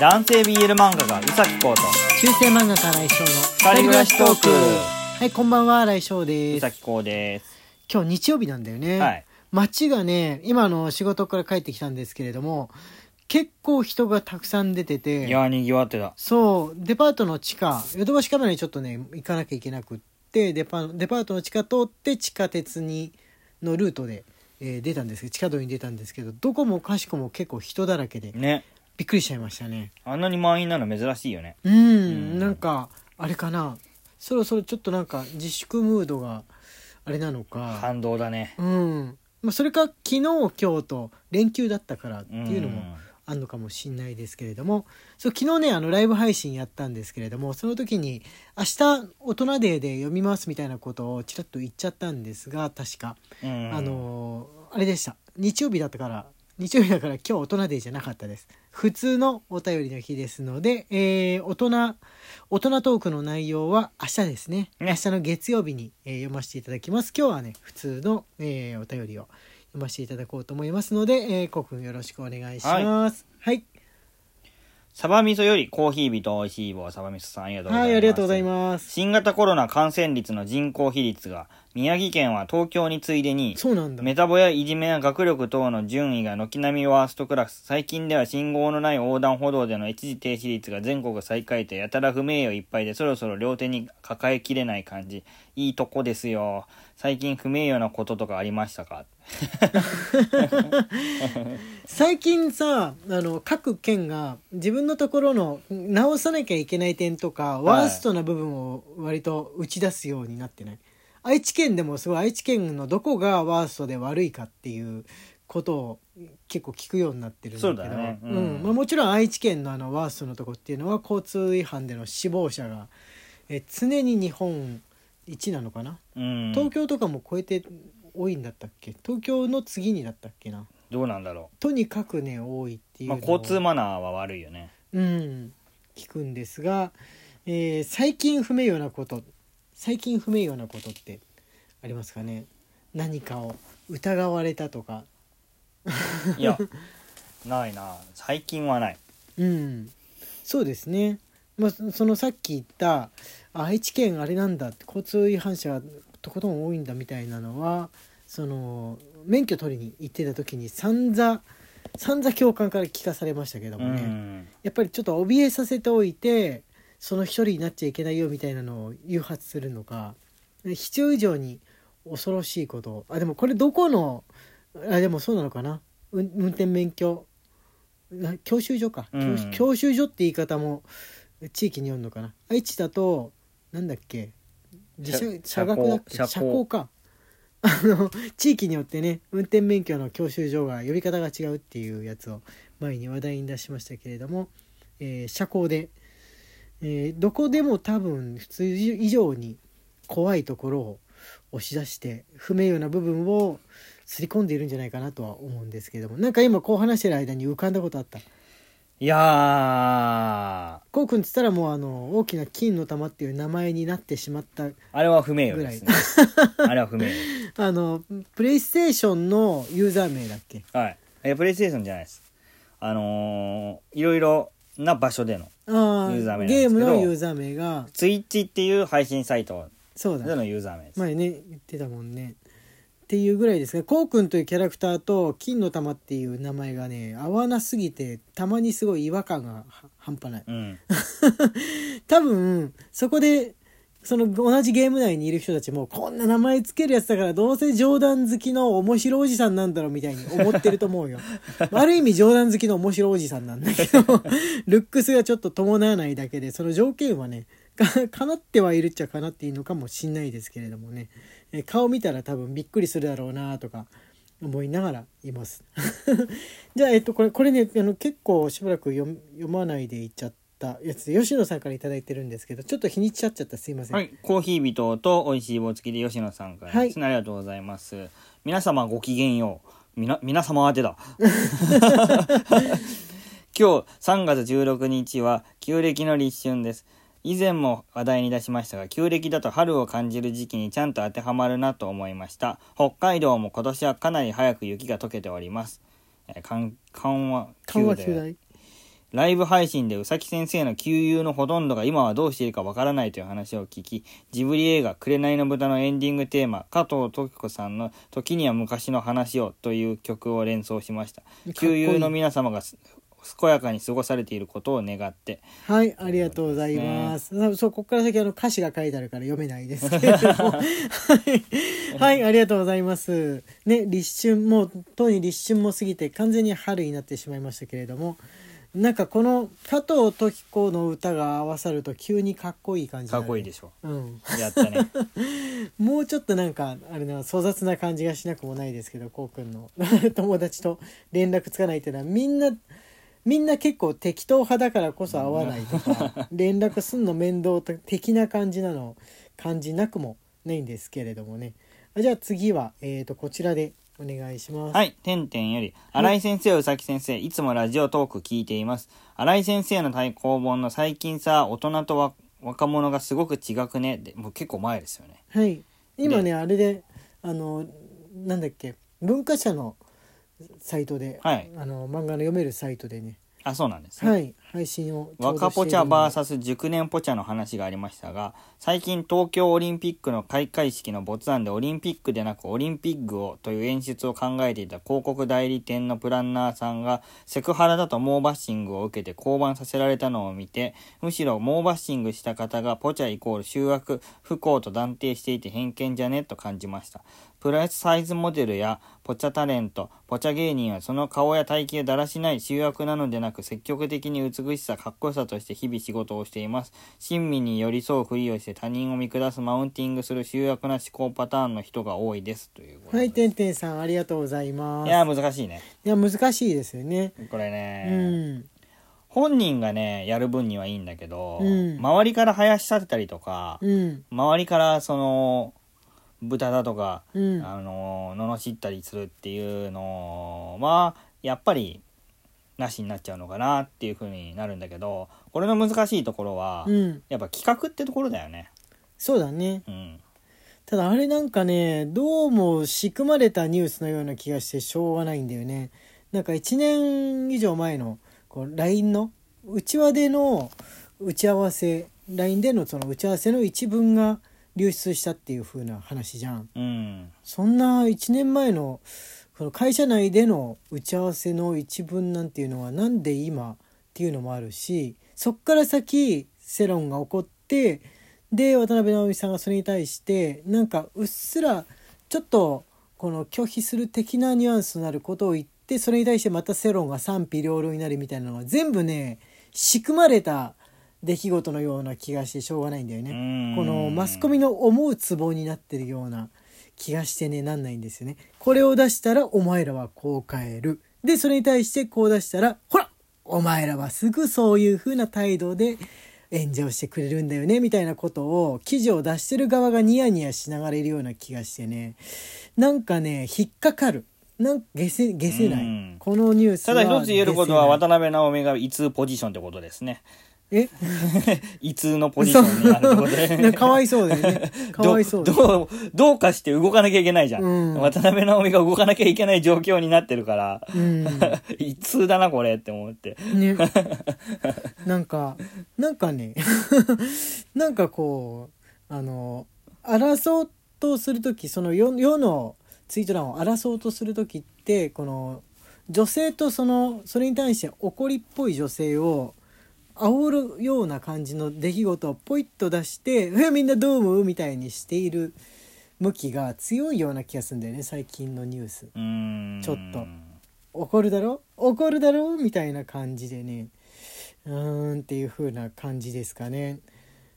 男性 BL 漫画家宇崎浩と中世漫画家来翔の二人暮らしトーク。はいこんばんは来翔宇です。崎浩です。今日日曜日なんだよね、はい。街がね今あの仕事から帰ってきたんですけれども結構人がたくさん出てていやーにぎわってた。そうデパートの地下ヨドバシカメラにちょっとね行かなきゃいけなくってデパデパートの地下通って地下鉄にのルートで、えー出たんですけど地下道に出たんですけどどこもかしこも結構人だらけで。ねびっくりしちゃいましたね。あんなに満員なの珍しいよね。うん、ん。なんかあれかな。そろそろちょっとなんか自粛ムードがあれなのか。反動だね。うん。まあそれか昨日今日と連休だったからっていうのもん。あるのかもしんないですけれども。そう昨日ねあのライブ配信やったんですけれどもその時に明日大人デーで読みますみたいなことをちらっと言っちゃったんですが確か、うん。あのーあれでした。日曜日だったから日曜日だから今日大人デーじゃなかったです。普通のお便りの日ですので、えー大人大人トークの内容は明日ですね。ね。明日の月曜日に、えー読ませていただきます。今日はね普通の、えーお便りを読ませていただこうと思いますので、えー、こうくんよろしくお願いします。はいサバ味噌よりコーヒー人おいしい棒サバ味噌さんありがとうございますはい、ありがとうございます。新型コロナ感染率の人口比率が宮城県は東京に次いでにそうなんだ。メタボやいじめや学力等の順位が軒並みワーストクラス。最近では信号のない横断歩道での一時停止率が全国最下位とやたら不名誉いっぱいでそろそろ両手に抱えきれない感じ。いいとこですよ。最近不名誉なこととかありましたか？最近さ、あの、各県が自分のところの直さなきゃいけない点とか、ワーストな部分を割と打ち出すようになってない？愛知県でもすごい愛知県のどこがワーストで悪いかっていうことを結構聞くようになってるんだけど。ね。うん。うん。まあ、もちろん愛知県のあのワーストのとこっていうのは交通違反での死亡者がえ常に日本一なのかな、うん。東京とかも超えて多いんだったっけ？東京の次にだったっけな？どうなんだろとにかくね多いってう。いうのをまあ、交通マナーは悪いよね。うん聞くんですが、えー最近不名誉なこと最近不名誉なことってありますかね？何かを疑われたとか いや、ないな。最近はない。うんそうですね、まあ、そそのさっき言ったあ愛知県あれなんだって交通違反者がとことん多いんだみたいなのはその免許取りに行ってた時に散々散々教官から聞かされましたけどうもね、ん。やっぱりちょっと怯えさせておいてその一人になっちゃいけないよみたいなのを誘発するのか必要以上に恐ろしいこと。あでもこれどこのあでもそうなのかな。運運転免許な教習所か、うん。教教習所って言い方も地域によるのかな。愛知だとなんだっけ。自社社社学だっけ社交かあの地域によってね運転免許の教習所が呼び方が違うっていうやつを前に話題に出しましたけれども、えー社交で、えーどこでも多分普通以上に怖いところを押し出して不名誉な部分を刷り込んでいるんじゃないかなとは思うんですけどもなんか今こう話してる間に浮かんだことあった。いやこうくんっつったらもうあの大きな金の玉っていう名前になってしまったー、あれは不名誉ですね。あれは不名誉。あのプレイステーションのユーザー名だっけ？はい。え、プレイステーションじゃないです。あのー、いろいろな場所での、あユーザー名ゲームのユーザー名がツイッチっていう配信サイトそうだでのユーザー名です。前ね言ってたもんねっていうぐらいですねこうくんというキャラクターと金の玉っていう名前がね合わなすぎてたまにすごい違和感がは半端ない。うん。多分そこでその同じゲーム内にいる人たちもこんな名前つけるやつだからどうせ冗談好きの面白おじさんなんだろうみたいに思ってると思うよ。ある意味冗談好きの面白おじさんなんだけど ルックスがちょっと伴わないだけでその条件はねかかなってはいるっちゃかなっていいのかもしんないですけれどもねえ顔見たら多分びっくりするだろうなとか思いながらいます じゃあえっとこれこれねあの結構しばらく読み読まないでいっちゃったやつで吉野さんから頂いてるんですけどちょっと日にちちゃっちゃったすいません、はい。コーヒー人と美味しい棒付きで吉野さんからですね、ありがとうございます。皆様ごきげんよう。みな、皆様宛てだ。今日3月16日は旧暦の立春です。以前も話題に出しましたが、旧暦だと春を感じる時期にちゃんと当てはまるなと思いました。北海道も今年はかなり早く雪が溶けております。えー緩緩和球大ライブ配信で宇崎先生の旧友のほとんどが今はどうしているかわからないという話を聞き、ジブリ映画、紅の豚のエンディングテーマ、加藤時子さんの時には昔の話をという曲を連想しました。いい旧友の皆様がす健やかに過ごされていることを願って、はい、ありがとうございます。そうそう、ここから先あの歌詞が書いてあるから読めないですけれども。はい、はい、ありがとうございます。ね、立春、もう、とうに立春も過ぎて完全に春になってしまいましたけれども、なんかこの加藤時子の歌が合わさると急にかっこいい感じかっこいいででしょ。うん。やったね。もうちょっとなんかあれな粗雑な感じがしなくもないですけどこうくんの友達と連絡つかないっていうのはみんなみんな結構適当派だからこそ合わないとか 連絡すんの面倒的な感じなの感じなくもないんですけれどもねあじゃあ次は、えー、とこちらでお願いします。はい、てんてんより、新井先生、宇崎先生、いつもラジオトーク聞いています。新井先生の対抗本の最近さ、大人とわ若者がすごく違くね？でもう結構前ですよね。はい、今ねあれであのなんだっけ文化社のサイトで、はい。あの漫画の読めるサイトでね。あ、そうなんですね。はい、配信を若ポチャ VS 熟年ポチャの話がありましたが、最近東京オリンピックの開会式の没案でオリンピックでなくオリンピックをという演出を考えていた広告代理店のプランナーさんがセクハラだと猛バッシングを受けて降板させられたのを見て、むしろ猛バッシングした方がポチャイコール修学不幸と断定していて偏見じゃね？と感じました。プラスサイズモデルやポチャタレント、ポチャ芸人はその顔や体型だらしない集約なのでなく積極的に美しさ、かっこよさとして日々仕事をしています。親身に寄り添うふりをして他人を見下すマウンティングする集約な思考パターンの人が多いです。ということではい、てんてんさんありがとうございます。いや、難しいね。いや難しいですよね。これうね、ん、本人がね、やる分にはいいんだけど、うん周りから生やし立てたりとか、うん、周りからその、豚だとか、うん、あの罵ったりするっていうのはやっぱりなしになっちゃうのかなっていう風になるんだけどこれの難しいところは、うん、やっぱ企画ってところだよね。そうだね。うん、ただあれなんかね、どうも仕組まれたニュースのような気がしてしょうがないんだよね。なんか1年以上前のこう LINE の内輪での打ち合わせ LINE でのその打ち合わせの一文が流出したっていう風な話じゃん。うん、そんな1年前のこの会社内での打ち合わせの一文なんていうのはなんで今っていうのもあるしそっから先世論が起こってで渡辺直美さんがそれに対してなんかうっすらちょっとこの拒否する的なニュアンスのあることを言ってそれに対してまた世論が賛否両論になるみたいなのは全部ね仕組まれた出来事のような気がしてしょうがないんだよね。うんこのマスコミの思うツボになってるような気がしてねなんないんですよね。これを出したらお前らはこう変える。でそれに対してこう出したらほらお前らはすぐそういう風な態度で炎上してくれるんだよねみたいなことを記事を出してる側がニヤニヤしながらいるような気がしてねなんかね引っかかるなんか下せ下せない、うんこのニュースはただ一つ言えることは渡辺直美が異通ポジションってことですね。え？異通のポジションになるってことで。か かわいそうだよね。かわいそうどどうどうかして動かなきゃいけないじゃん、うん。渡辺直美が動かなきゃいけない状況になってるから、うん。一通だなこれって思って。ね。なんかなんかね。なんかこうあの争おうとする時その世世のツイート欄を争おうとする時ってこの女性とそのそれに対して怒りっぽい女性を煽るような感じの出来事をポイッと出して「えみんなどう思う?」みたいにしている向きが強いような気がするんだよね最近のニュース。ちょっと。怒るだろ？怒るだろ？みたいな感じでね。うーんっていう風な感じですかね。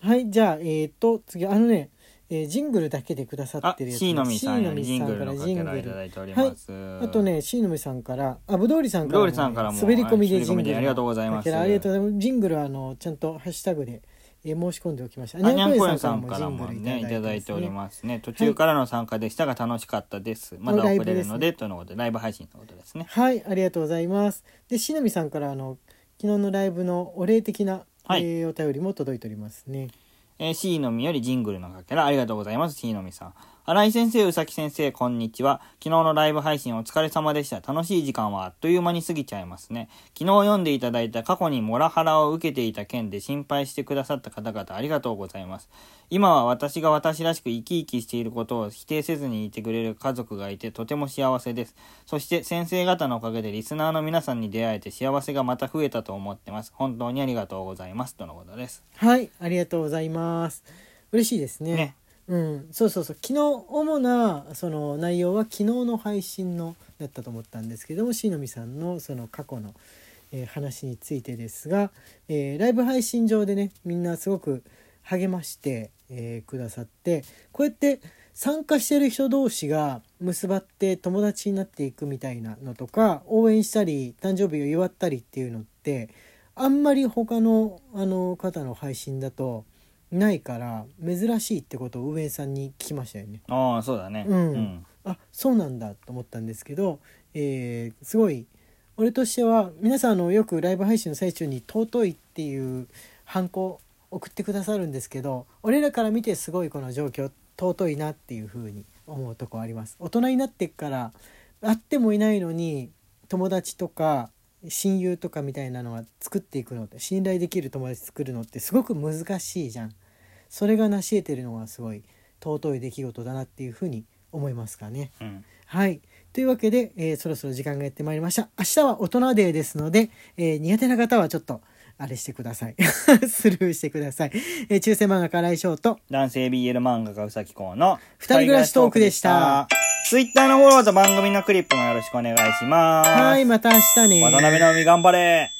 はいじゃあえー、と次。あのね、えージングルだけでくださあってるやつシーノミさんかけジングルらいただいております、あとねシーノミさんからあぶどうりさんからも,、ぶどうりさんからも滑り込みはいでジングル。ありがとうございます。ありがとうございます。ジングルはあのちゃんとハッシュタグで、えー申し込んでおきましたあにゃんこにやさんからもねいただいておりすますね。途中からの参加でしたが楽しかったです、まだ遅れるのでとのことでライブ配信のことですね。はい、ありがとうございます。で、しのみさんからあの昨日のライブのお礼的な、はい。えーお便りも届いておりますね。えー、C のみよりジングルのかけら。ありがとうございます C のみさん。新井先生、宇崎先生、こんにちは。昨日のライブ配信お疲れ様でした。楽しい時間はあっという間に過ぎちゃいますね。昨日読んでいただいた過去にモラハラを受けていた件で心配してくださった方々ありがとうございます。今は私が私らしく生き生きしていることを否定せずにいてくれる家族がいてとても幸せです。そして先生方のおかげでリスナーの皆さんに出会えて幸せがまた増えたと思ってます。本当にありがとうございます。とのことです。はいありがとうございます嬉しいですねね。うん。そうそうそう。昨日主なその内容は昨日の配信のだったと思ったんですけどもしのみさんのその過去の、えー話についてですが、えーライブ配信上でねみんなすごく励まして、えーくださってこうやって参加してる人同士が結ばって友達になっていくみたいなのとか応援したり誕生日を祝ったりっていうのってあんまり他のあの方の配信だとないから珍しいってことを運営さんに聞きましたよね。ああ、そうだね。うんあそうなんだと思ったんですけど、えーすごい俺としては皆さんあのよくライブ配信の最中に「尊い」っていうハンコ送ってくださるんですけど俺らから見てすごいこの状況尊いなっていう風に思うとこあります。大人になってっから会ってもいないのに友達とか親友とかみたいなのは作っていくのって信頼できる友達作るのってすごく難しいじゃん。それが成し得てるのがすごい尊い出来事だなっていうふうに思いますかね。うん。はい。というわけで、えーそろそろ時間がやってまいりました。明日は大人デーですので、えー苦手な方はちょっと、あれしてください。スルーしてください。えー中世漫画家来翔と、男性 BL 漫画家うさきこうの二人暮らしトークでした。ツイッターのフォローと番組のクリップもよろしくお願いします。はい、また明日ね。渡辺直美頑張れ